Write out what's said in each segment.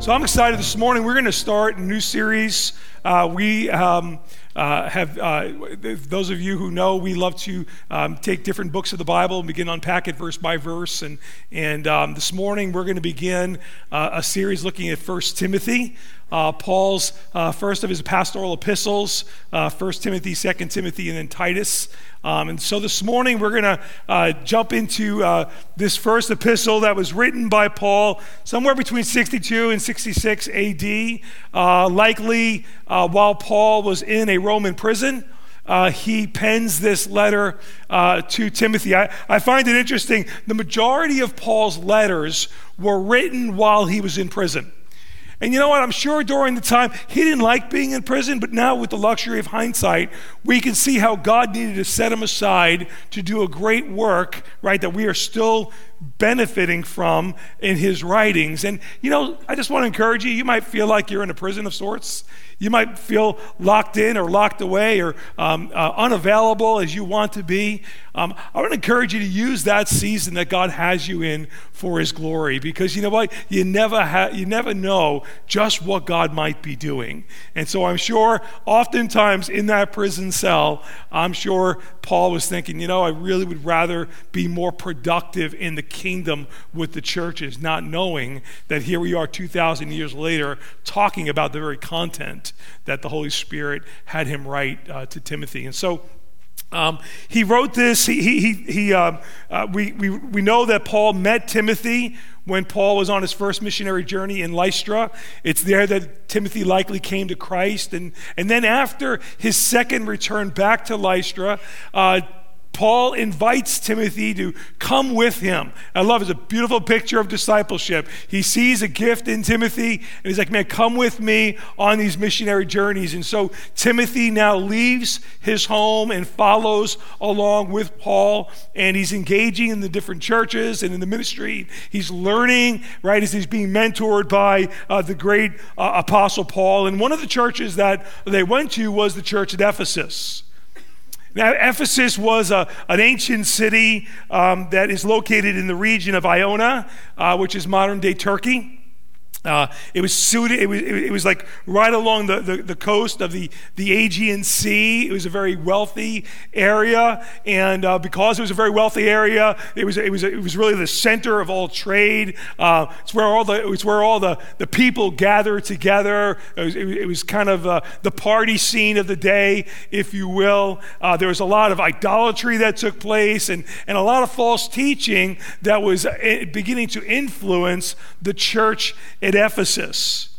So I'm excited this morning. We're going to start a new series. Uh, we um, uh, have, uh, those of you who know, we love to um, take different books of the Bible and begin unpack it verse by verse. And, and um, this morning we're going to begin uh, a series looking at First Timothy. Uh, Paul's uh, first of his pastoral epistles, uh, 1 Timothy, 2 Timothy, and then Titus. Um, and so this morning we're going to uh, jump into uh, this first epistle that was written by Paul somewhere between 62 and 66 AD, likely while Paul was in a Roman prison. Uh, he pens this letter uh, to Timothy. I, I, find it interesting. The majority of Paul's letters were written while he was in prison. And you know what? I'm sure during the time he didn't like being in prison, but now with the luxury of hindsight, we can see how God needed to set him aside to do a great work, right? That we are still benefiting from in his writings. And you know, I just want to encourage you, you might feel like you're in a prison of sorts. You might feel locked in or locked away or um, uh, unavailable as you want to be. Um, I want to encourage you to use that season that God has you in for His glory because you know what? You never, ha- you never know just what God might be doing. And so I'm sure oftentimes in that prison cell, I'm sure Paul was thinking, you know, I really would rather be more productive in the kingdom with the churches, not knowing that here we are 2,000 years later talking about the very content that the Holy Spirit had him write uh, to Timothy. And so um, he wrote this. He, he, he, uh, uh, we, we, we know that Paul met Timothy when Paul was on his first missionary journey in Lystra. It's there that Timothy likely came to Christ. And, and then after his second return back to Lystra, uh, Paul invites Timothy to come with him. I love it. It's a beautiful picture of discipleship. He sees a gift in Timothy and he's like, man, come with me on these missionary journeys. And so Timothy now leaves his home and follows along with Paul and he's engaging in the different churches and in the ministry. He's learning, right, as he's being mentored by uh, the great uh, apostle Paul. And one of the churches that they went to was the church at Ephesus. Now, Ephesus was a, an ancient city um, that is located in the region of Ionia, uh, which is modern day Turkey. Uh, it was suited, it was, it was like right along the, the, the, coast of the, the Aegean Sea. It was a very wealthy area. And uh, because it was a very wealthy area, it was, it was, it was really the center of all trade. Uh, it's where all, the, it's where all the, the people gathered together. It was, it was kind of uh, the party scene of the day, if you will. Uh, there was a lot of idolatry that took place and, and a lot of false teaching that was uh, beginning to influence the church at Ephesus.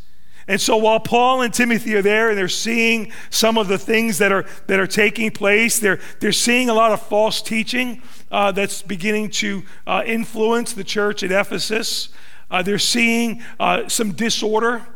And so while Paul and Timothy are there and they're seeing some of the things that are, that are taking place, they're, they're seeing a lot of false teaching uh, that's beginning to uh, influence the church at Ephesus. Uh, they're seeing uh, some disorder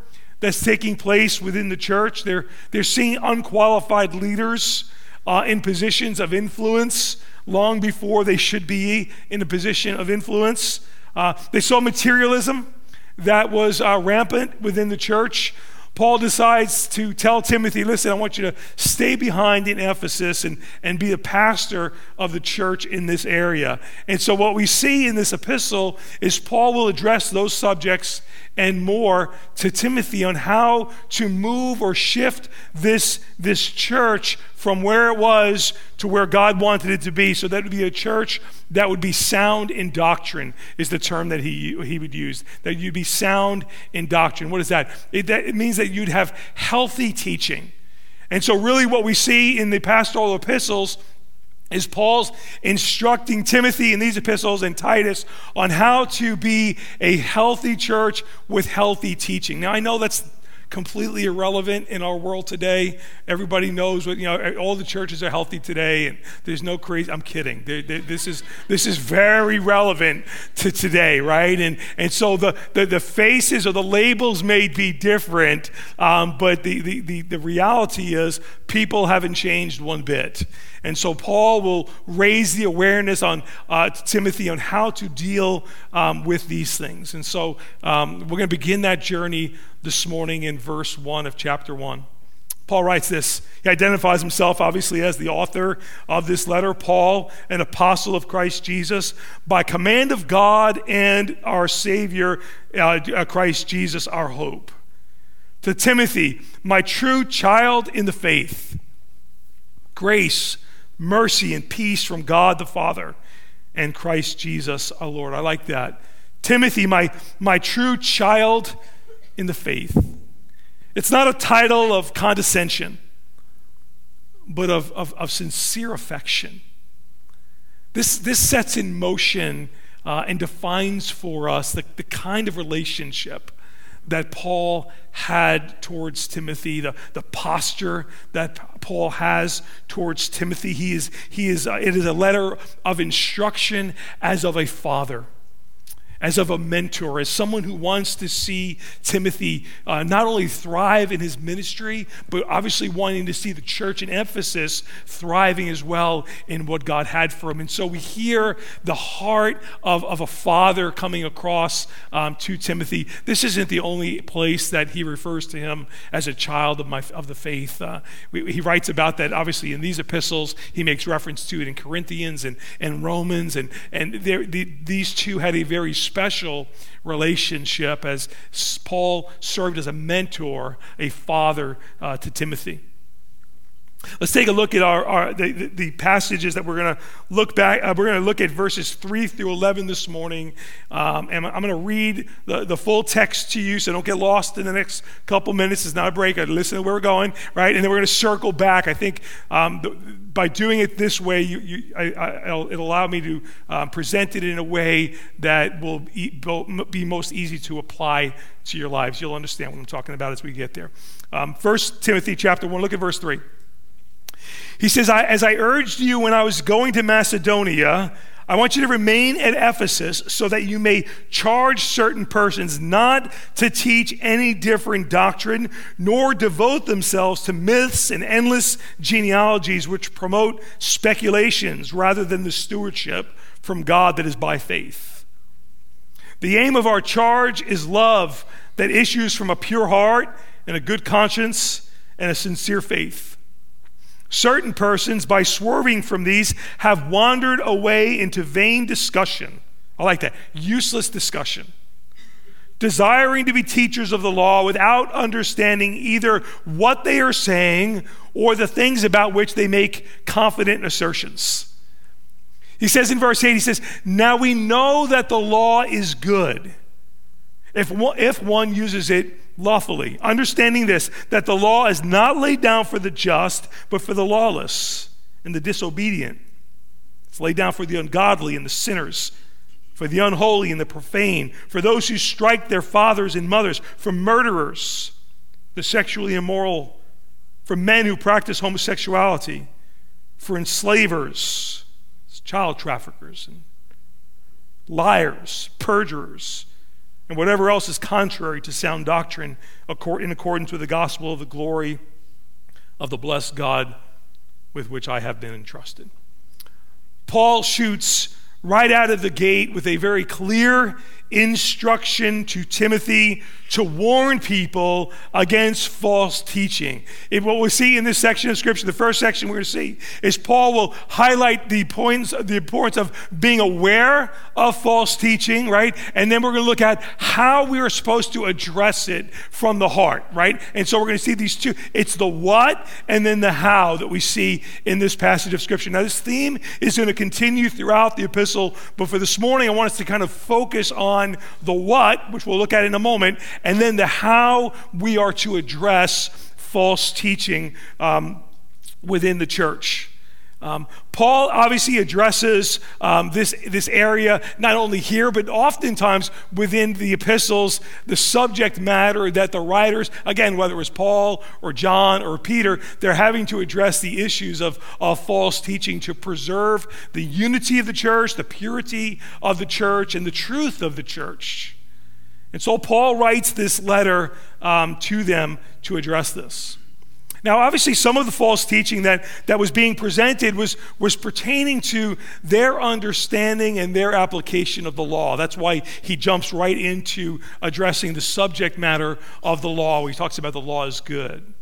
that's taking place within the church. They're, they're seeing unqualified leaders uh, in positions of influence long before they should be in a position of influence. Uh, they saw materialism that was uh, rampant within the church. Paul decides to tell Timothy, listen, I want you to stay behind in Ephesus and, and be a pastor of the church in this area. And so, what we see in this epistle is Paul will address those subjects and more to Timothy on how to move or shift this, this church from where it was to where God wanted it to be. So that would be a church that would be sound in doctrine, is the term that he, he would use. That you'd be sound in doctrine. What is that? It, that? it means that you'd have healthy teaching. And so, really, what we see in the pastoral epistles is Paul's instructing Timothy in these epistles and Titus on how to be a healthy church with healthy teaching. Now, I know that's completely irrelevant in our world today. Everybody knows what, you know, all the churches are healthy today and there's no crazy, I'm kidding. They're, they're, this, is, this is very relevant to today, right? And, and so the, the, the faces or the labels may be different, um, but the, the, the, the reality is people haven't changed one bit. And so Paul will raise the awareness on uh, Timothy on how to deal um, with these things. And so um, we're going to begin that journey this morning in verse 1 of chapter 1. Paul writes this. He identifies himself, obviously, as the author of this letter. Paul, an apostle of Christ Jesus, by command of God and our Savior, uh, Christ Jesus, our hope. To Timothy, my true child in the faith, grace, mercy, and peace from God the Father and Christ Jesus, our Lord. I like that. Timothy, my, my true child in the faith. It's not a title of condescension, but of, of, of sincere affection. This, this sets in motion uh, and defines for us the, the kind of relationship that Paul had towards Timothy, the, the posture that Paul has towards Timothy. He is, he is, uh, it is a letter of instruction as of a father as of a mentor, as someone who wants to see Timothy uh, not only thrive in his ministry, but obviously wanting to see the church in Ephesus thriving as well in what God had for him. And so we hear the heart of, of a father coming across um, to Timothy. This isn't the only place that he refers to him as a child of, my, of the faith. Uh, we, he writes about that obviously in these epistles. He makes reference to it in Corinthians and, and Romans. And, and the, these two had a very special relationship as Paul served as a mentor, a father uh, to Timothy. Let's take a look at our, our the, the, passages that we're going to look back. Uh, we're going to look at verses 3 through 11 this morning. Um, and I'm going to read the, the full text to you so don't get lost in the next couple minutes. It's not a break. I listen to where we're going, right? And then we're going to circle back. I think um, the, by doing it this way, you, you, I, I, it'll allow me to um, present it in a way that will be most easy to apply to your lives. You'll understand what I'm talking about as we get there. Um, First Timothy chapter 1, look at verse 3. He says, As I urged you when I was going to Macedonia, I want you to remain at Ephesus so that you may charge certain persons not to teach any different doctrine, nor devote themselves to myths and endless genealogies which promote speculations rather than the stewardship from God that is by faith. The aim of our charge is love that issues from a pure heart and a good conscience and a sincere faith. Certain persons, by swerving from these, have wandered away into vain discussion. I like that. Useless discussion. Desiring to be teachers of the law without understanding either what they are saying or the things about which they make confident assertions. He says in verse 8, he says, Now we know that the law is good if one, if one uses it lawfully, understanding this, that the law is not laid down for the just, but for the lawless and the disobedient. It's laid down for the ungodly and the sinners, for the unholy and the profane, for those who strike their fathers and mothers, for murderers, the sexually immoral, for men who practice homosexuality, for enslavers, child traffickers, and liars, perjurers and whatever else is contrary to sound doctrine in accordance with the gospel of the glory of the blessed God with which I have been entrusted. Paul shoots right out of the gate with a very clear instruction to Timothy to warn people against false teaching. And what we see in this section of Scripture, the first section we're going to see, is Paul will highlight the points, the importance of being aware of false teaching, right? And then we're going to look at how we are supposed to address it from the heart, right? And so we're going to see these two. It's the what and then the how that we see in this passage of Scripture. Now, this theme is going to continue throughout the epistle, but for this morning, I want us to kind of focus on on the what, which we'll look at in a moment, and then the how we are to address false teaching um, within the church. Um, Paul obviously addresses um, this, this area not only here, but oftentimes within the epistles, the subject matter that the writers, again, whether it was Paul or John or Peter, they're having to address the issues of, of false teaching to preserve the unity of the church, the purity of the church, and the truth of the church. And so Paul writes this letter um, to them to address this. Now, obviously, some of the false teaching that, that was being presented was, was pertaining to their understanding and their application of the law. That's why he jumps right into addressing the subject matter of the law. He talks about the law is good.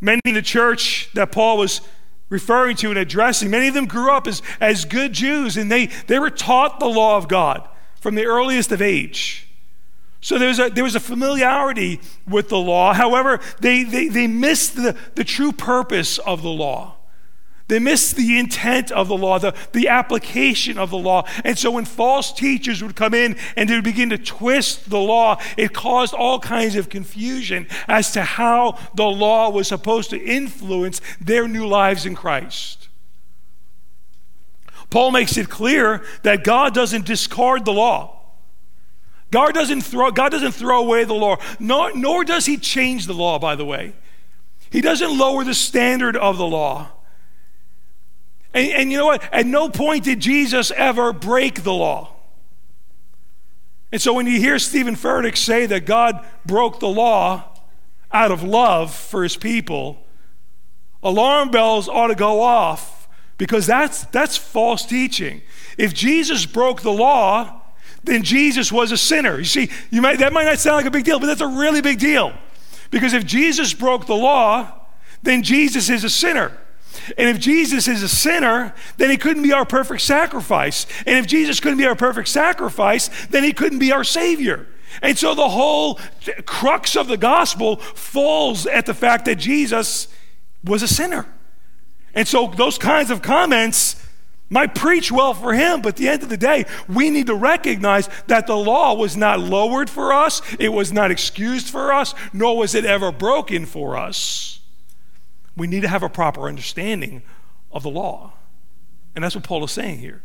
Many in the church that Paul was referring to and addressing, many of them grew up as, as good Jews and they, they were taught the law of God from the earliest of age. So there was a, there was a familiarity with the law. However, they, they, they missed the, the true purpose of the law. They missed the intent of the law, the, the application of the law. And so when false teachers would come in and they would begin to twist the law, it caused all kinds of confusion as to how the law was supposed to influence their new lives in Christ. Paul makes it clear that God doesn't discard the law. God doesn't throw, God doesn't throw away the law, nor, nor does he change the law, by the way. He doesn't lower the standard of the law. And, and you know what? At no point did Jesus ever break the law. And so when you hear Stephen Furtick say that God broke the law out of love for his people, alarm bells ought to go off because that's, that's false teaching. If Jesus broke the law, then Jesus was a sinner. You see, you might, that might not sound like a big deal, but that's a really big deal. Because if Jesus broke the law, then Jesus is a sinner. And if Jesus is a sinner, then he couldn't be our perfect sacrifice. And if Jesus couldn't be our perfect sacrifice, then he couldn't be our Savior. And so the whole crux of the gospel falls at the fact that Jesus was a sinner. And so those kinds of comments might preach well for him, but at the end of the day, we need to recognize that the law was not lowered for us, it was not excused for us, nor was it ever broken for us we need to have a proper understanding of the law. And that's what Paul is saying here.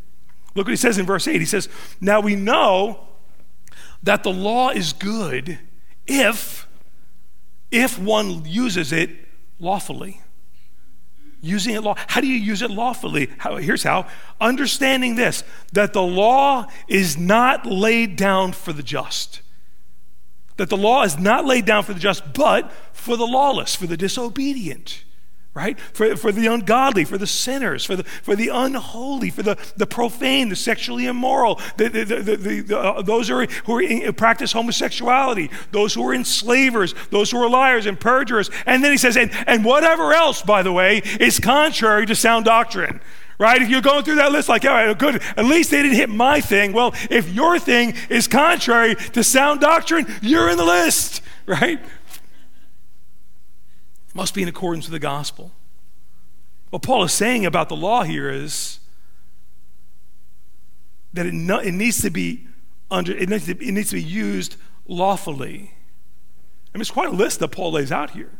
Look what he says in verse 8. He says, Now we know that the law is good if if one uses it lawfully. Using it law. How do you use it lawfully? How, here's how. Understanding this that the law is not laid down for the just. That the law is not laid down for the just, but for the lawless, for the disobedient right? For, for the ungodly, for the sinners, for the, for the unholy, for the, the profane, the sexually immoral, the, the, the, the, uh, those who, are, who are in, practice homosexuality, those who are enslavers, those who are liars and perjurers. And then he says, and, and whatever else, by the way, is contrary to sound doctrine. Right? If you're going through that list, like, all right, good, at least they didn't hit my thing. Well, if your thing is contrary to sound doctrine, you're in the list, right? Must be in accordance with the gospel. What Paul is saying about the law here is that it, no, it needs to be under it needs to, it needs to be used lawfully. I mean, it's quite a list that Paul lays out here.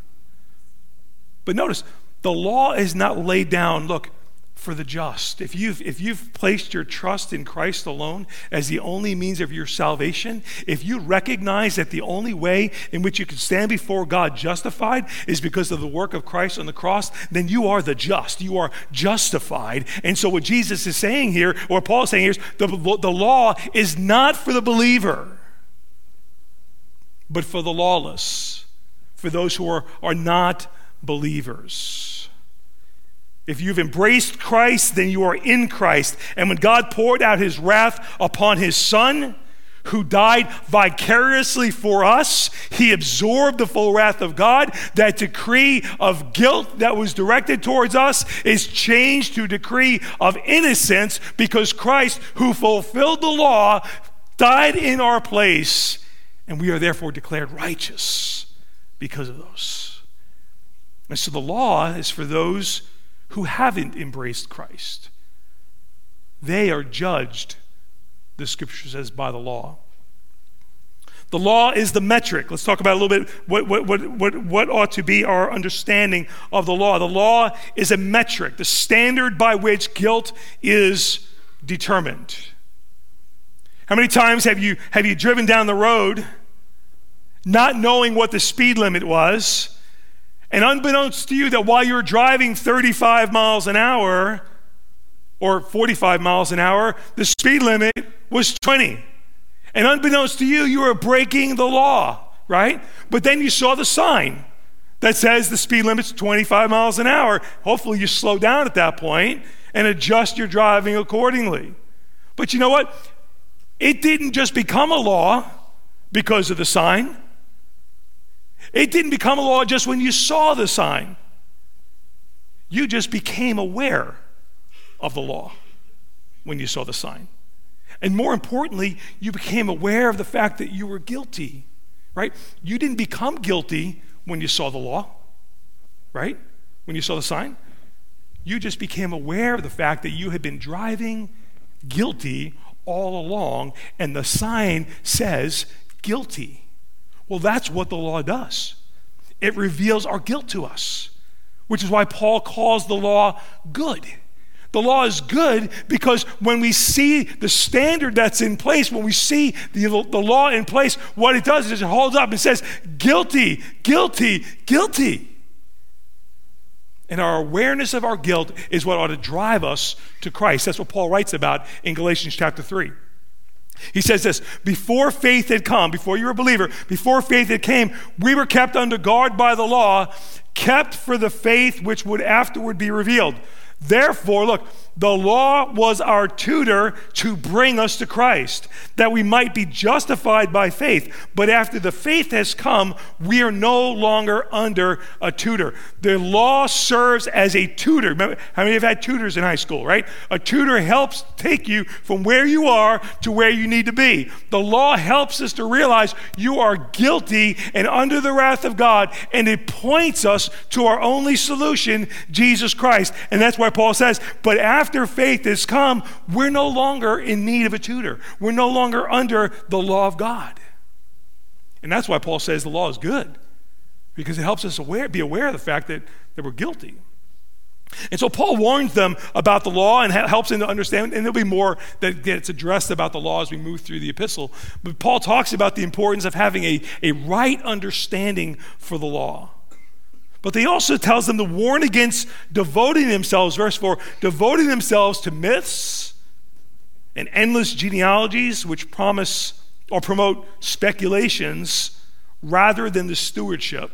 But notice, the law is not laid down. Look, for the just. If you've, if you've placed your trust in Christ alone as the only means of your salvation, if you recognize that the only way in which you can stand before God justified is because of the work of Christ on the cross, then you are the just. You are justified. And so, what Jesus is saying here, or Paul is saying here, is the, the law is not for the believer, but for the lawless, for those who are, are not believers. If you've embraced Christ, then you are in Christ. And when God poured out his wrath upon his Son, who died vicariously for us, he absorbed the full wrath of God. That decree of guilt that was directed towards us is changed to decree of innocence because Christ, who fulfilled the law, died in our place, and we are therefore declared righteous because of those. And so the law is for those who haven't embraced Christ. They are judged, the scripture says, by the law. The law is the metric. Let's talk about a little bit what, what, what, what, ought to be our understanding of the law. The law is a metric, the standard by which guilt is determined. How many times have you, have you driven down the road not knowing what the speed limit was? And unbeknownst to you, that while you're driving 35 miles an hour or 45 miles an hour, the speed limit was 20. And unbeknownst to you, you were breaking the law, right? But then you saw the sign that says the speed limit's 25 miles an hour. Hopefully, you slow down at that point and adjust your driving accordingly. But you know what? It didn't just become a law because of the sign. It didn't become a law just when you saw the sign. You just became aware of the law when you saw the sign. And more importantly, you became aware of the fact that you were guilty, right? You didn't become guilty when you saw the law, right? When you saw the sign. You just became aware of the fact that you had been driving guilty all along, and the sign says guilty. Well, that's what the law does. It reveals our guilt to us, which is why Paul calls the law good. The law is good because when we see the standard that's in place, when we see the, the law in place, what it does is it holds up and says, guilty, guilty, guilty. And our awareness of our guilt is what ought to drive us to Christ. That's what Paul writes about in Galatians chapter 3. He says this before faith had come, before you were a believer, before faith had came, we were kept under guard by the law, kept for the faith which would afterward be revealed. Therefore, look, the law was our tutor to bring us to Christ, that we might be justified by faith. But after the faith has come, we are no longer under a tutor. The law serves as a tutor. Remember, how many have had tutors in high school, right? A tutor helps take you from where you are to where you need to be. The law helps us to realize you are guilty and under the wrath of God, and it points us to our only solution, Jesus Christ. And that's why Paul says, But after faith has come, we're no longer in need of a tutor. We're no longer under the law of God. And that's why Paul says the law is good, because it helps us aware, be aware of the fact that, that we're guilty. And so Paul warns them about the law and helps them to understand, and there'll be more that gets addressed about the law as we move through the epistle. But Paul talks about the importance of having a, a right understanding for the law. But he also tells them to warn against devoting themselves, verse 4, devoting themselves to myths and endless genealogies which promise or promote speculations rather than the stewardship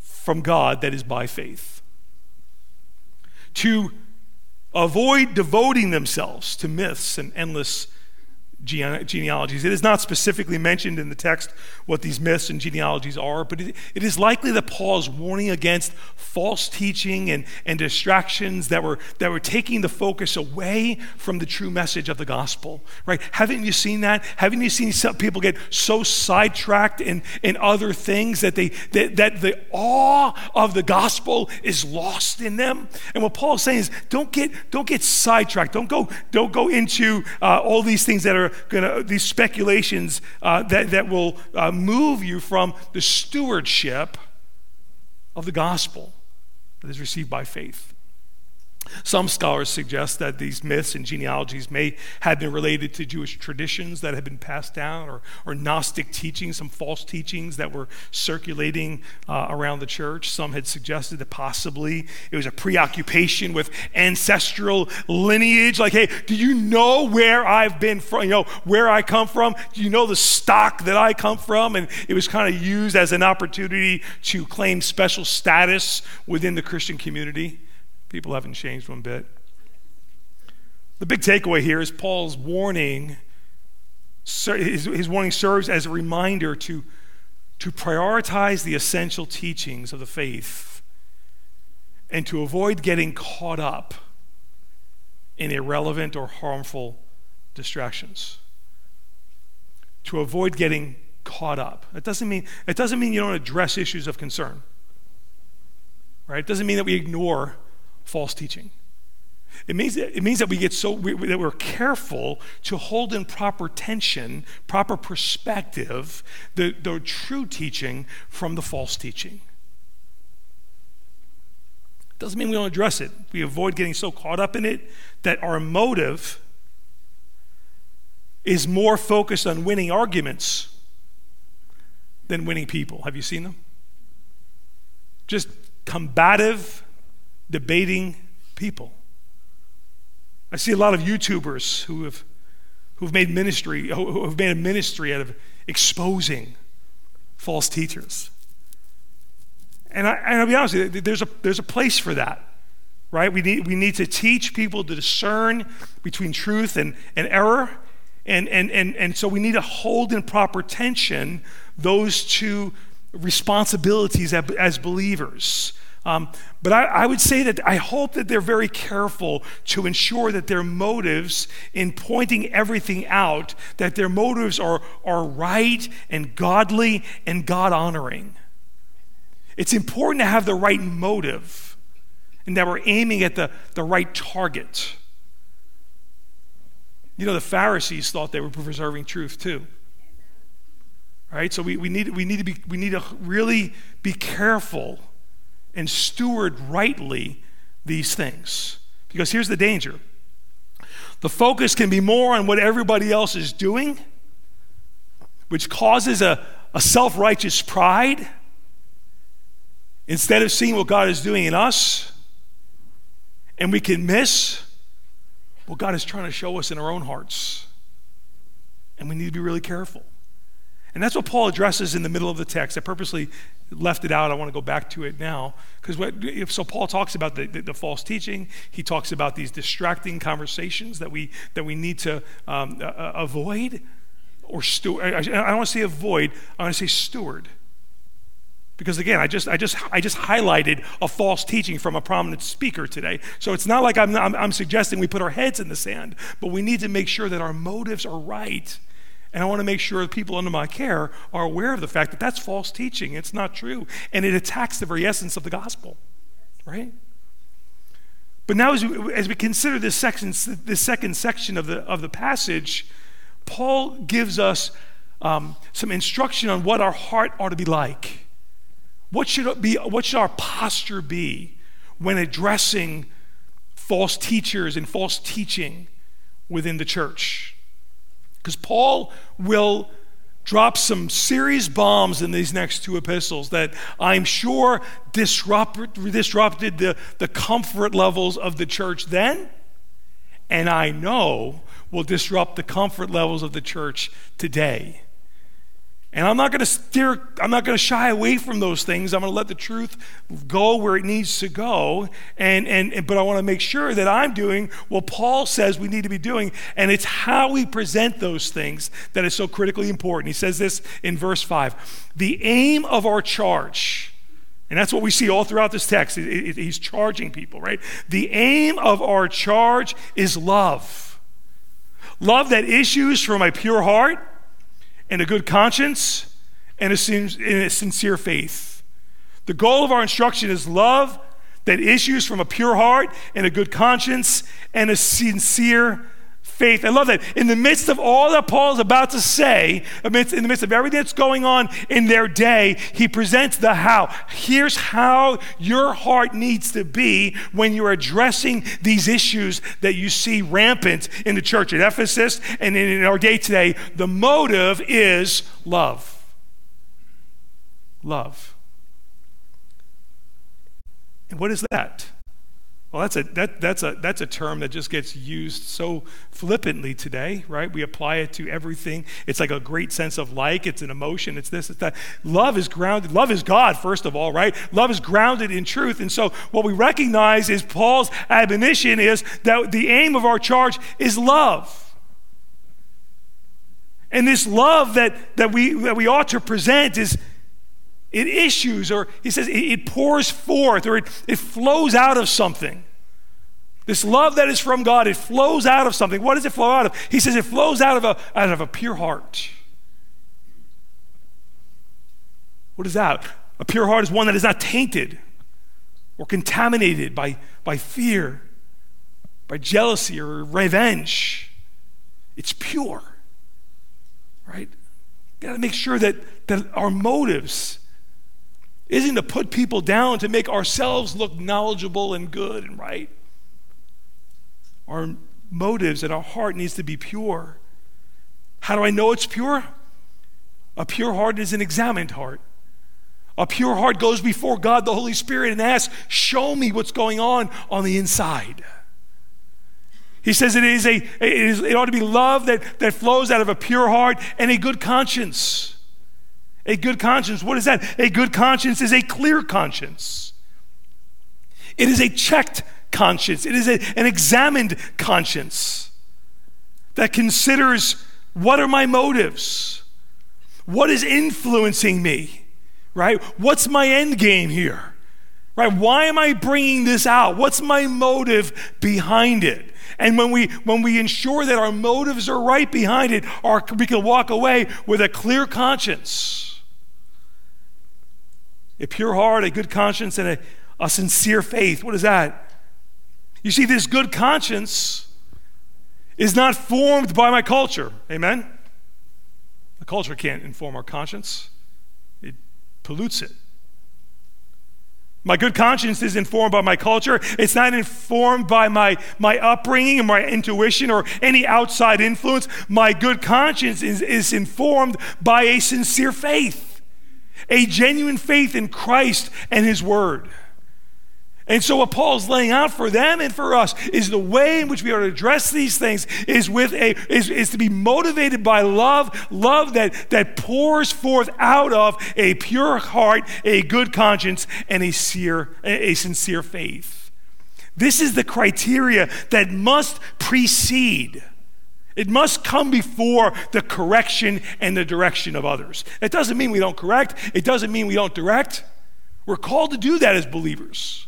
from God that is by faith. To avoid devoting themselves to myths and endless genealogies. It is not specifically mentioned in the text what these myths and genealogies are, but it, it is likely that Paul is warning against false teaching and, and distractions that were, that were taking the focus away from the true message of the gospel, right? Haven't you seen that? Haven't you seen some people get so sidetracked in, in other things that, they, that, that the awe of the gospel is lost in them? And what Paul is saying is don't get, don't get sidetracked. Don't go, don't go into uh, all these things that are going to, these speculations uh, that, that will uh, move you from the stewardship of the gospel that is received by faith. Some scholars suggest that these myths and genealogies may have been related to Jewish traditions that had been passed down or, or Gnostic teachings, some false teachings that were circulating uh, around the church. Some had suggested that possibly it was a preoccupation with ancestral lineage. Like, hey, do you know where I've been from? You know, where I come from? Do you know the stock that I come from? And it was kind of used as an opportunity to claim special status within the Christian community. People haven't changed one bit. The big takeaway here is Paul's warning. His, warning serves as a reminder to, to prioritize the essential teachings of the faith and to avoid getting caught up in irrelevant or harmful distractions. To avoid getting caught up. It doesn't mean, it doesn't mean you don't address issues of concern. Right? It doesn't mean that we ignore false teaching. It means, that, it means that we get so we, that we're careful to hold in proper tension, proper perspective, the, the true teaching from the false teaching. Doesn't mean we don't address it. We avoid getting so caught up in it that our motive is more focused on winning arguments than winning people. Have you seen them? Just combative debating people. I see a lot of YouTubers who have who've made ministry, who have made a ministry out of exposing false teachers. And, I, and I'll be honest you, there's a, there's a place for that, right? We need, we need to teach people to discern between truth and, and error. And, and, and, and so we need to hold in proper tension those two responsibilities as believers Um, but I, I, would say that I hope that they're very careful to ensure that their motives in pointing everything out, that their motives are, are right and godly and God honoring. It's important to have the right motive and that we're aiming at the, the right target. You know, the Pharisees thought they were preserving truth too. Right? So we, we, need, we, need to be, we need to really be careful and steward rightly these things. Because here's the danger the focus can be more on what everybody else is doing, which causes a, a self righteous pride instead of seeing what God is doing in us. And we can miss what God is trying to show us in our own hearts. And we need to be really careful. And that's what Paul addresses in the middle of the text. I purposely left it out. I want to go back to it now. Because so Paul talks about the, the, the, false teaching. He talks about these distracting conversations that we, that we need to um, uh, avoid or steward. I, I don't want to say avoid, I want to say steward. Because again, I just, I, just, I just highlighted a false teaching from a prominent speaker today. So it's not like I'm, I'm, I'm suggesting we put our heads in the sand, but we need to make sure that our motives are right and I want to make sure the people under my care are aware of the fact that that's false teaching. It's not true. And it attacks the very essence of the gospel, right? But now, as we, as we consider this, section, this second section of the, of the passage, Paul gives us um, some instruction on what our heart ought to be like. What should, be, what should our posture be when addressing false teachers and false teaching within the church? Because Paul will drop some serious bombs in these next two epistles that I'm sure disrupt, disrupted the, the comfort levels of the church then, and I know will disrupt the comfort levels of the church today. And I'm not going to steer, I'm not going to shy away from those things. I'm going to let the truth go where it needs to go. And, and, but I want to make sure that I'm doing what Paul says we need to be doing. And it's how we present those things that is so critically important. He says this in verse 5 The aim of our charge, and that's what we see all throughout this text. He's charging people, right? The aim of our charge is love. Love that issues from a pure heart and a good conscience and a, sincere faith. The goal of our instruction is love that issues from a pure heart and a good conscience and a sincere faith. I love that. In the midst of all that Paul is about to say, amidst, in the midst of everything that's going on in their day, he presents the how. Here's how your heart needs to be when you're addressing these issues that you see rampant in the church at Ephesus and in our day today. The motive is love. Love. And what is that? Well, that's a, that, that's, a, that's a term that just gets used so flippantly today, right? We apply it to everything. It's like a great sense of like, it's an emotion, it's this, it's that. Love is grounded, love is God, first of all, right? Love is grounded in truth. And so what we recognize is Paul's admonition is that the aim of our charge is love. And this love that, that, we, that we ought to present is, it issues, or he says it, pours forth, or it, it flows out of something. This love that is from God, it flows out of something. What does it flow out of? He says it flows out of a, out of a pure heart. What is that? A pure heart is one that is not tainted or contaminated by, by fear, by jealousy or revenge. It's pure, right? Got to make sure that, that our motives isn't to put people down to make ourselves look knowledgeable and good and right. Our motives and our heart needs to be pure. How do I know it's pure? A pure heart is an examined heart. A pure heart goes before God, the Holy Spirit, and asks, Show me what's going on on the inside. He says it, is a, it, is, it ought to be love that, that flows out of a pure heart and a good conscience. A good conscience, what is that? A good conscience is a clear conscience. It is a checked conscience. It is a, an examined conscience that considers what are my motives? What is influencing me? Right? What's my end game here? Right? Why am I bringing this out? What's my motive behind it? And when we when we ensure that our motives are right behind it, our, we can walk away with a clear conscience, a pure heart, a good conscience, and a, a sincere faith. What is that? You see, this good conscience is not formed by my culture. Amen? The culture can't inform our conscience, it pollutes it. My good conscience is informed by my culture. It's not informed by my, my upbringing or my intuition or any outside influence. My good conscience is, is informed by a sincere faith, a genuine faith in Christ and His Word. And so, what Paul's laying out for them and for us is the way in which we are to address these things is with a is, is to be motivated by love, love that, that pours forth out of a pure heart, a good conscience, and a sincere, a sincere faith. This is the criteria that must precede. It must come before the correction and the direction of others. It doesn't mean we don't correct, it doesn't mean we don't direct. We're called to do that as believers.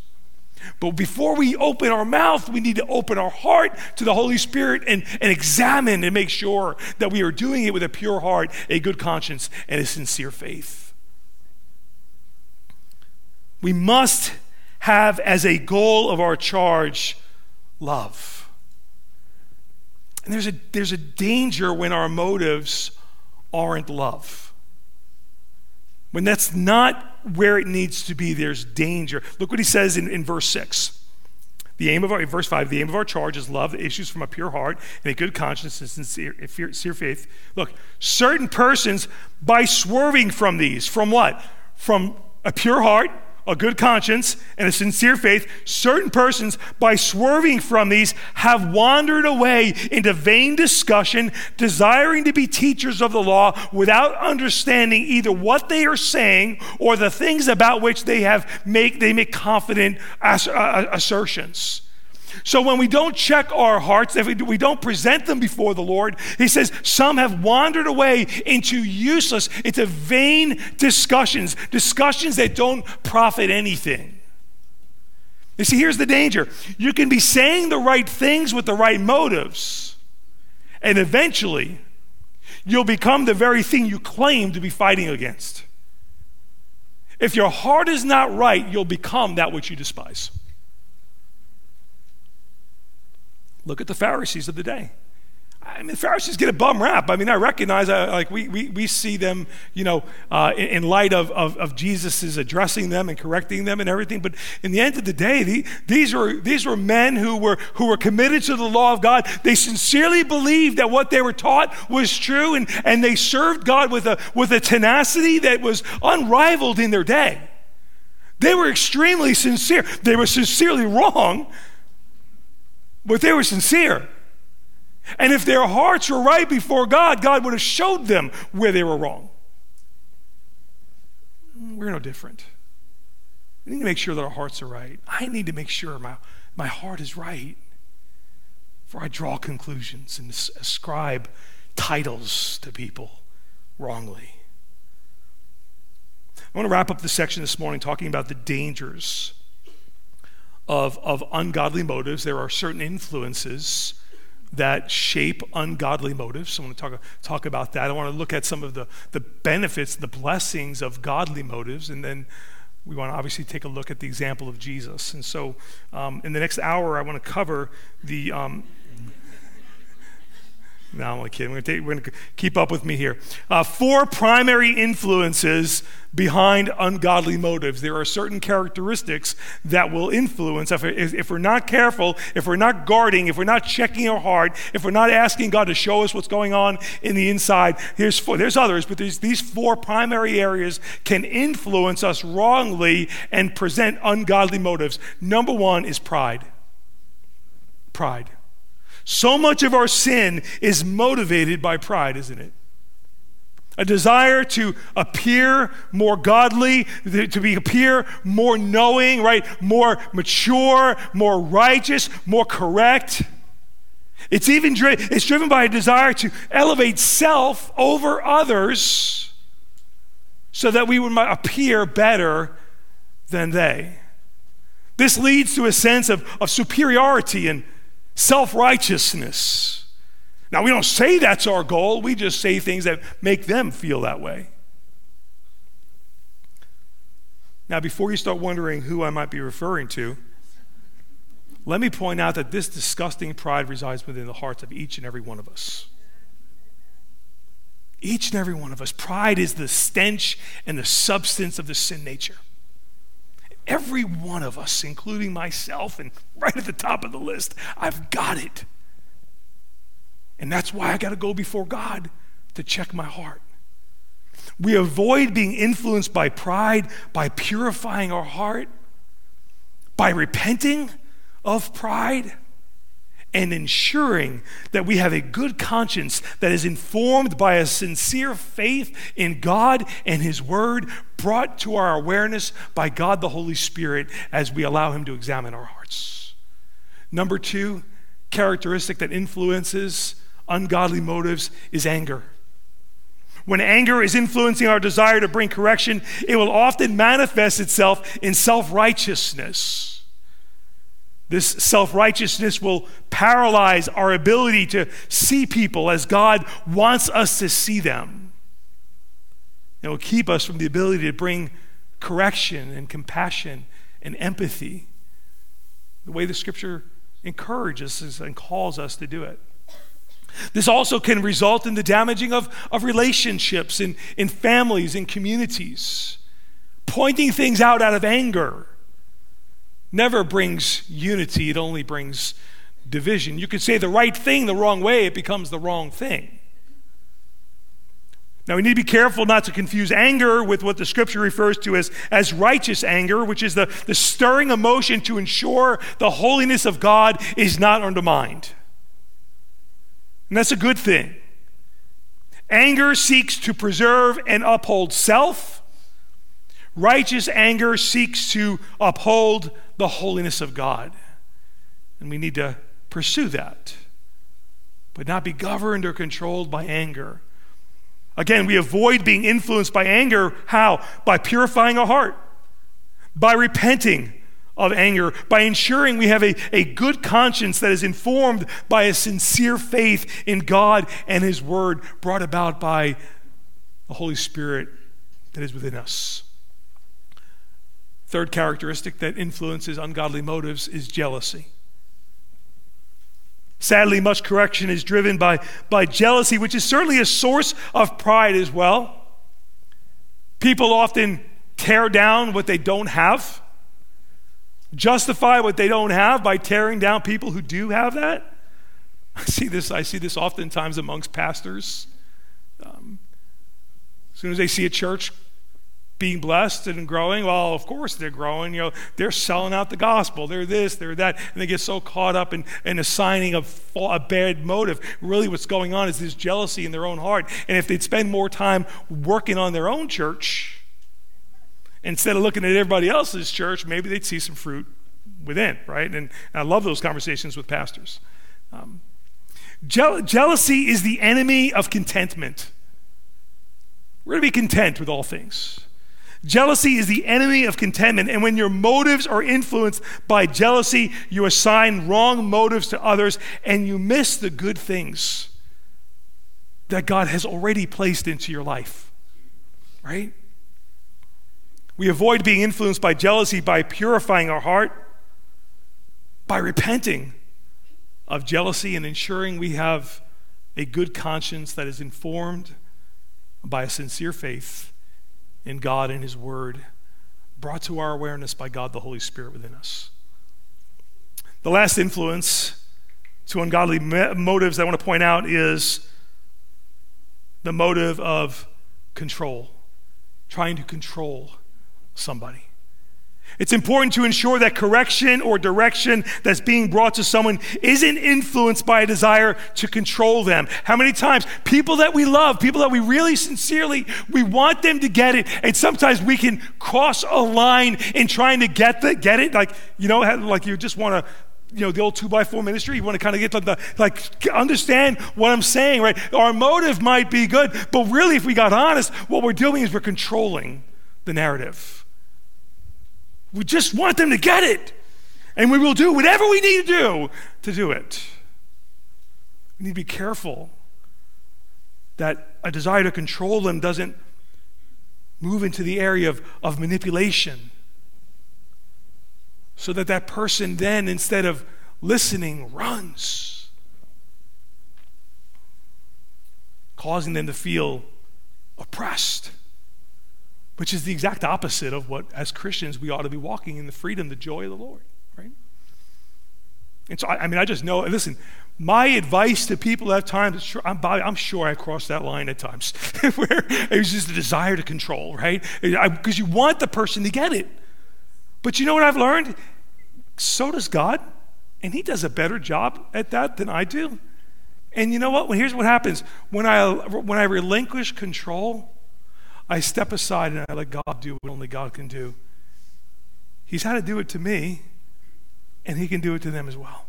But before we open our mouth, we need to open our heart to the Holy Spirit and, and examine and make sure that we are doing it with a pure heart, a good conscience, and a sincere faith. We must have as a goal of our charge love. And there's a, there's a danger when our motives aren't love. When that's not where it needs to be, there's danger. Look what he says in, in verse 6. The aim of our, verse 5, the aim of our charge is love that issues from a pure heart and a good conscience and sincere, sincere faith. Look, certain persons, by swerving from these, from what? From a pure heart a good conscience, and a sincere faith, certain persons, by swerving from these, have wandered away into vain discussion, desiring to be teachers of the law without understanding either what they are saying or the things about which they have make they make confident ass- uh, assertions. So when we don't check our hearts, if we don't present them before the Lord, he says some have wandered away into useless, into vain discussions, discussions that don't profit anything. You see, here's the danger. You can be saying the right things with the right motives, and eventually you'll become the very thing you claim to be fighting against. If your heart is not right, you'll become that which you despise. Look at the Pharisees of the day. I mean, the Pharisees get a bum rap. I mean, I recognize, uh, like, we, we, we see them, you know, uh, in, in, light of, of, of Jesus' addressing them and correcting them and everything. But in the end of the day, the, these, were, these were men who were, who were committed to the law of God. They sincerely believed that what they were taught was true, and, and they served God with a, with a tenacity that was unrivaled in their day. They were extremely sincere. They were sincerely wrong, but they were sincere. And if their hearts were right before God, God would have showed them where they were wrong. We're no different. We need to make sure that our hearts are right. I need to make sure my, my heart is right before I draw conclusions and ascribe titles to people wrongly. I want to wrap up the section this morning talking about the dangers of, of ungodly motives. There are certain influences that shape ungodly motives. So I want to talk, talk about that. I want to look at some of the, the benefits, the blessings of godly motives, and then we want to obviously take a look at the example of Jesus. And so um, in the next hour, I want to cover the. Um, no, I'm only kidding. We're going to keep up with me here. Uh, four primary influences behind ungodly motives. There are certain characteristics that will influence. If, if we're not careful, if we're not guarding, if we're not checking our heart, if we're not asking God to show us what's going on in the inside, here's four. There's others, but there's these four primary areas can influence us wrongly and present ungodly motives. Number one is pride. Pride. So much of our sin is motivated by pride, isn't it? A desire to appear more godly, to be appear more knowing, right? More mature, more righteous, more correct. It's even dri- it's driven by a desire to elevate self over others so that we would appear better than they. This leads to a sense of, of superiority and self righteousness. Now, we don't say that's our goal, we just say things that make them feel that way. Now, before you start wondering who I might be referring to, let me point out that this disgusting pride resides within the hearts of each and every one of us. Each and every one of us. Pride is the stench and the substance of the sin nature. Every one of us, including myself, and right at the top of the list, I've got it. And that's why I got to go before God to check my heart. We avoid being influenced by pride by purifying our heart, by repenting of pride and ensuring that we have a good conscience that is informed by a sincere faith in God and His Word, brought to our awareness by God the Holy Spirit as we allow Him to examine our hearts. Number two, characteristic that influences ungodly motives is anger. When anger is influencing our desire to bring correction, it will often manifest itself in self righteousness. This self righteousness will paralyze our ability to see people as God wants us to see them. It will keep us from the ability to bring correction and compassion and empathy the way the scripture encourages us and calls us to do it. This also can result in the damaging of, of relationships in, in families and communities, pointing things out out of anger never brings unity, it only brings division. You could say the right thing the wrong way, it becomes the wrong thing. Now, we need to be careful not to confuse anger with what the scripture refers to as, as righteous anger, which is the, the stirring emotion to ensure the holiness of God is not undermined. And that's a good thing. Anger seeks to preserve and uphold self. Righteous anger seeks to uphold the holiness of God. And we need to pursue that, but not be governed or controlled by anger. Again, we avoid being influenced by anger. How? By purifying our heart, by repenting of anger, by ensuring we have a, a good conscience that is informed by a sincere faith in God and His Word, brought about by the Holy Spirit that is within us. Third characteristic that influences ungodly motives is jealousy. Sadly, much correction is driven by, by jealousy, which is certainly a source of pride as well. People often tear down what they don't have, justify what they don't have by tearing down people who do have that. I see this, I see this oftentimes amongst pastors. Um, as soon as they see a church being blessed and growing? Well, of course they're growing. You know, they're selling out the gospel. They're this, they're that, and they get so caught up in, in assigning a, a bad motive. Really, what's going on is this jealousy in their own heart. And if they'd spend more time working on their own church instead of looking at everybody else's church, maybe they'd see some fruit within, right? And, and I love those conversations with pastors. Um, je- jealousy is the enemy of contentment. We're to be content with all things. Jealousy is the enemy of contentment. And when your motives are influenced by jealousy, you assign wrong motives to others and you miss the good things that God has already placed into your life. Right? We avoid being influenced by jealousy by purifying our heart, by repenting of jealousy and ensuring we have a good conscience that is informed by a sincere faith in God and His Word, brought to our awareness by God the Holy Spirit within us. The last influence to ungodly motives I want to point out is the motive of control, trying to control somebody. It's important to ensure that correction or direction that's being brought to someone isn't influenced by a desire to control them. How many times people that we love, people that we really sincerely, we want them to get it, and sometimes we can cross a line in trying to get the, get it, like you know, like you just want to you know, the old two by four ministry. You want to kind of get the, like, understand what I'm saying, right? Our motive might be good, but really, if we got honest, what we're doing is we're controlling the narrative. We just want them to get it. And we will do whatever we need to do to do it. We need to be careful that a desire to control them doesn't move into the area of, of manipulation. So that that person then, instead of listening, runs, causing them to feel oppressed, which is the exact opposite of what, as Christians, we ought to be walking in the freedom, the joy of the Lord, right? And so, I, I mean, I just know, listen, my advice to people at times, I'm, I'm sure I crossed that line at times, where it was just a desire to control, right? Because you want the person to get it. But you know what I've learned? So does God, and He does a better job at that than I do. And you know what? Well, here's what happens when I when I relinquish control, I step aside and I let God do what only God can do. He's had to do it to me, and He can do it to them as well.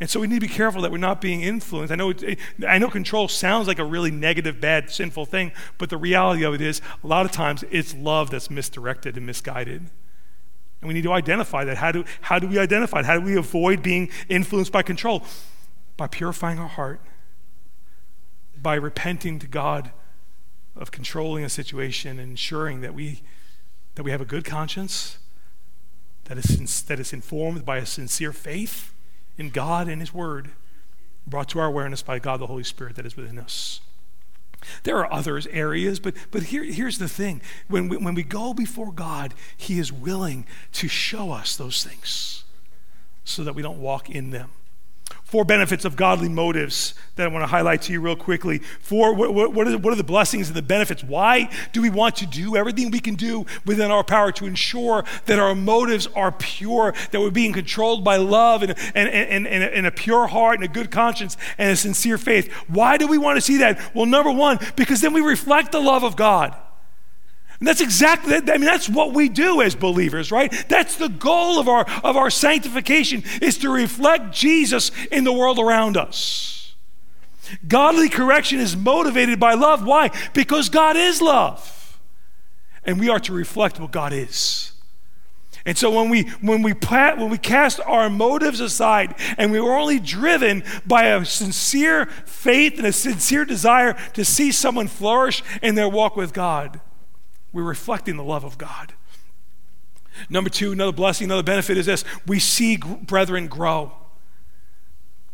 And so we need to be careful that we're not being influenced. I know, it, I know control sounds like a really negative, bad, sinful thing, but the reality of it is a lot of times it's love that's misdirected and misguided. And we need to identify that. How do, how do we identify it? How do we avoid being influenced by control? By purifying our heart, by repenting to God of controlling a situation and ensuring that we, that we have a good conscience, that is, that is informed by a sincere faith in God and His Word, brought to our awareness by God the Holy Spirit that is within us. There are other areas, but, but here, here's the thing. When we, when we go before God, He is willing to show us those things so that we don't walk in them. Four benefits of godly motives that I want to highlight to you real quickly. Four, what, what, are the, what are the blessings and the benefits? Why do we want to do everything we can do within our power to ensure that our motives are pure, that we're being controlled by love and, and, and, and, and a pure heart and a good conscience and a sincere faith? Why do we want to see that? Well, number one, because then we reflect the love of God. And that's exactly, I mean, that's what we do as believers, right? That's the goal of our, of our sanctification is to reflect Jesus in the world around us. Godly correction is motivated by love. Why? Because God is love. And we are to reflect what God is. And so when we when we when we cast our motives aside and we are only driven by a sincere faith and a sincere desire to see someone flourish in their walk with God, we're reflecting the love of God. Number two, another blessing, another benefit is this we see brethren grow.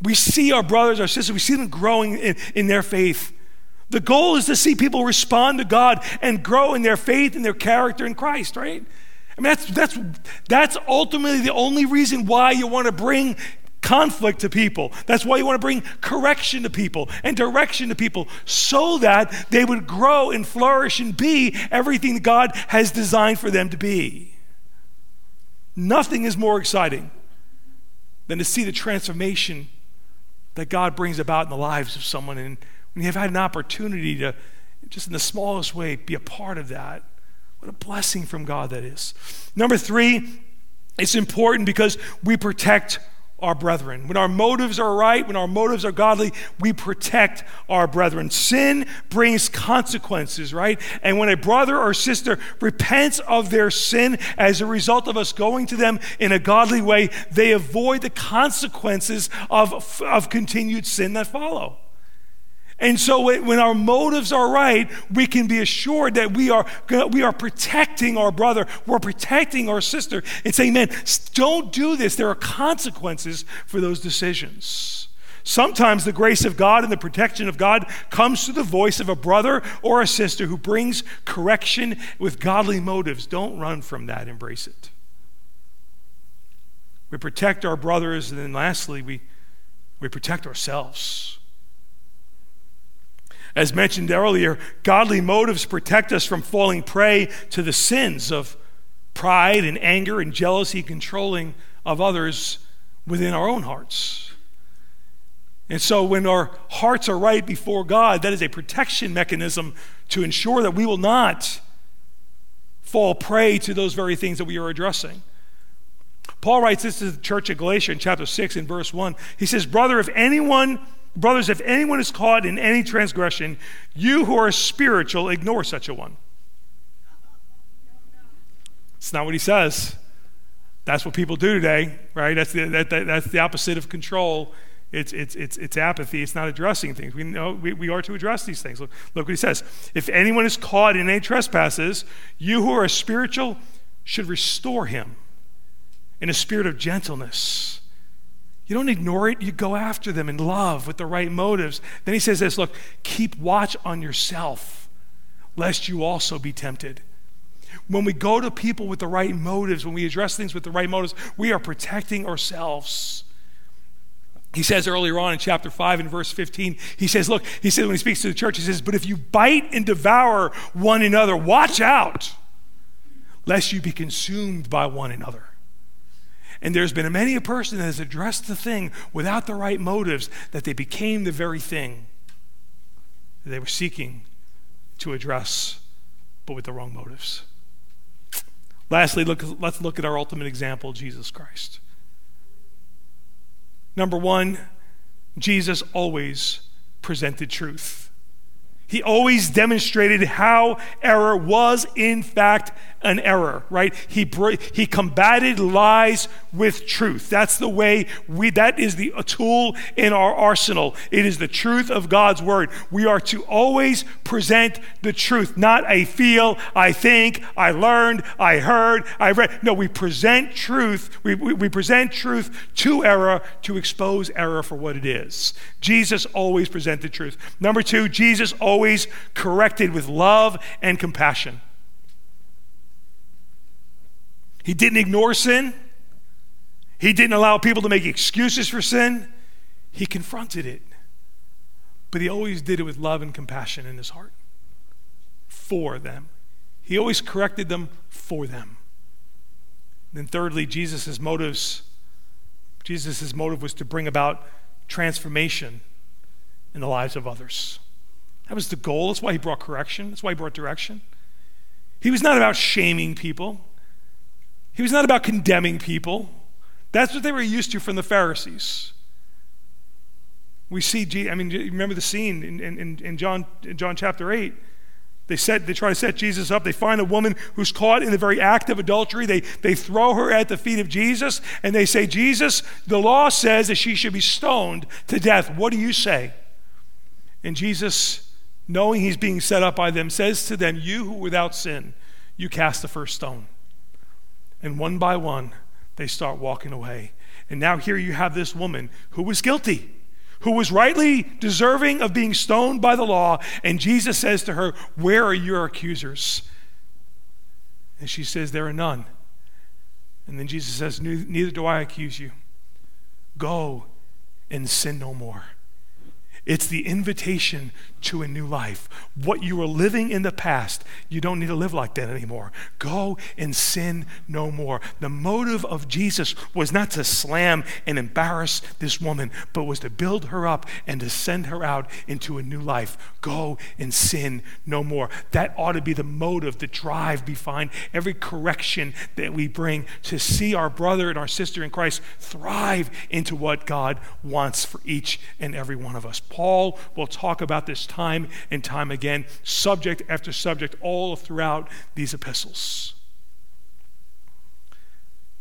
We see our brothers, our sisters, we see them growing in, in their faith. The goal is to see people respond to God and grow in their faith and their character in Christ, right? I mean, that's, that's, that's ultimately the only reason why you want to bring conflict to people. That's why you want to bring correction to people and direction to people so that they would grow and flourish and be everything that God has designed for them to be. Nothing is more exciting than to see the transformation that God brings about in the lives of someone. And when you have had an opportunity to, just in the smallest way, be a part of that, what a blessing from God that is. Number three, it's important because we protect our brethren. When our motives are right, when our motives are godly, we protect our brethren. Sin brings consequences, right? And when a brother or sister repents of their sin as a result of us going to them in a godly way, they avoid the consequences of, of continued sin that follow. And so when our motives are right, we can be assured that we are, we are protecting our brother, we're protecting our sister, and saying, man, don't do this. There are consequences for those decisions. Sometimes the grace of God and the protection of God comes through the voice of a brother or a sister who brings correction with godly motives. Don't run from that, embrace it. We protect our brothers, and then lastly, we, we protect ourselves. As mentioned earlier, godly motives protect us from falling prey to the sins of pride and anger and jealousy, controlling of others within our own hearts. And so, when our hearts are right before God, that is a protection mechanism to ensure that we will not fall prey to those very things that we are addressing. Paul writes this to the church of Galatia in chapter 6 and verse 1. He says, Brother, if anyone Brothers, if anyone is caught in any transgression, you who are spiritual, ignore such a one. It's not what he says. That's what people do today, right? That's the, that, that, that's the opposite of control. It's, it's, it's, it's apathy. It's not addressing things. We know we, we are to address these things. Look, look what he says. If anyone is caught in any trespasses, you who are spiritual should restore him in a spirit of gentleness. You don't ignore it, you go after them in love with the right motives. Then he says this look, keep watch on yourself, lest you also be tempted. When we go to people with the right motives, when we address things with the right motives, we are protecting ourselves. He says earlier on in chapter 5 and verse 15, he says, Look, he says when he speaks to the church, he says, But if you bite and devour one another, watch out, lest you be consumed by one another. And there's been many a person that has addressed the thing without the right motives that they became the very thing that they were seeking to address, but with the wrong motives. Lastly, look, let's look at our ultimate example, Jesus Christ. Number one, Jesus always presented truth. He always demonstrated how error was, in fact, an error, right? He, he combated lies with truth. That's the way we, that is the tool in our arsenal. It is the truth of God's word. We are to always present the truth, not I feel, I think, I learned, I heard, I read. No, we present truth. We, we, we present truth to error to expose error for what it is. Jesus always presented truth. Number two, Jesus always corrected with love and compassion. He didn't ignore sin. He didn't allow people to make excuses for sin. He confronted it. But he always did it with love and compassion in his heart for them. He always corrected them for them. And then thirdly, Jesus' motives Jesus' motive was to bring about transformation in the lives of others. That was the goal. That's why he brought correction. That's why he brought direction. He was not about shaming people. He was not about condemning people. That's what they were used to from the Pharisees. We see, I mean, remember the scene in, in, in, John, in John chapter 8? They, set, they try to set Jesus up. They find a woman who's caught in the very act of adultery. They, they throw her at the feet of Jesus and they say, Jesus, the law says that she should be stoned to death. What do you say? And Jesus, knowing he's being set up by them, says to them, You who without sin, you cast the first stone. And one by one, they start walking away. And now here you have this woman who was guilty, who was rightly deserving of being stoned by the law. And Jesus says to her, Where are your accusers? And she says, There are none. And then Jesus says, Neither do I accuse you. Go and sin no more. It's the invitation to a new life. What you were living in the past, you don't need to live like that anymore. Go and sin no more. The motive of Jesus was not to slam and embarrass this woman, but was to build her up and to send her out into a new life. Go and sin no more. That ought to be the motive, the drive behind every correction that we bring to see our brother and our sister in Christ thrive into what God wants for each and every one of us. Paul will talk about this time and time again, subject after subject, all throughout these epistles.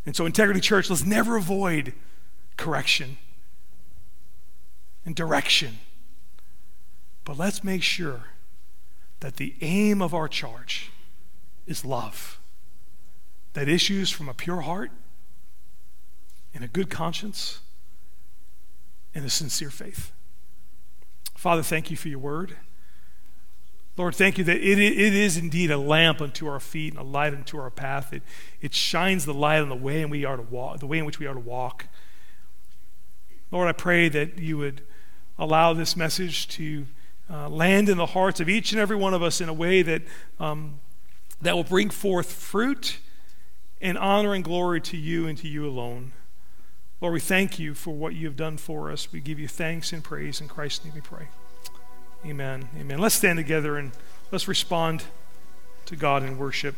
And so, Integrity Church, let's never avoid correction and direction. But let's make sure that the aim of our charge is love that issues from a pure heart and a good conscience and a sincere faith. Father, thank you for your word. Lord, thank you that it, it is indeed a lamp unto our feet and a light unto our path. It, it shines the light on the way in we are to walk, the way in which we are to walk. Lord, I pray that you would allow this message to uh, land in the hearts of each and every one of us in a way that um, that will bring forth fruit and honor and glory to you and to you alone. Lord, we thank you for what you have done for us. We give you thanks and praise. In Christ's name we pray. Amen. Amen. Let's stand together and let's respond to God in worship.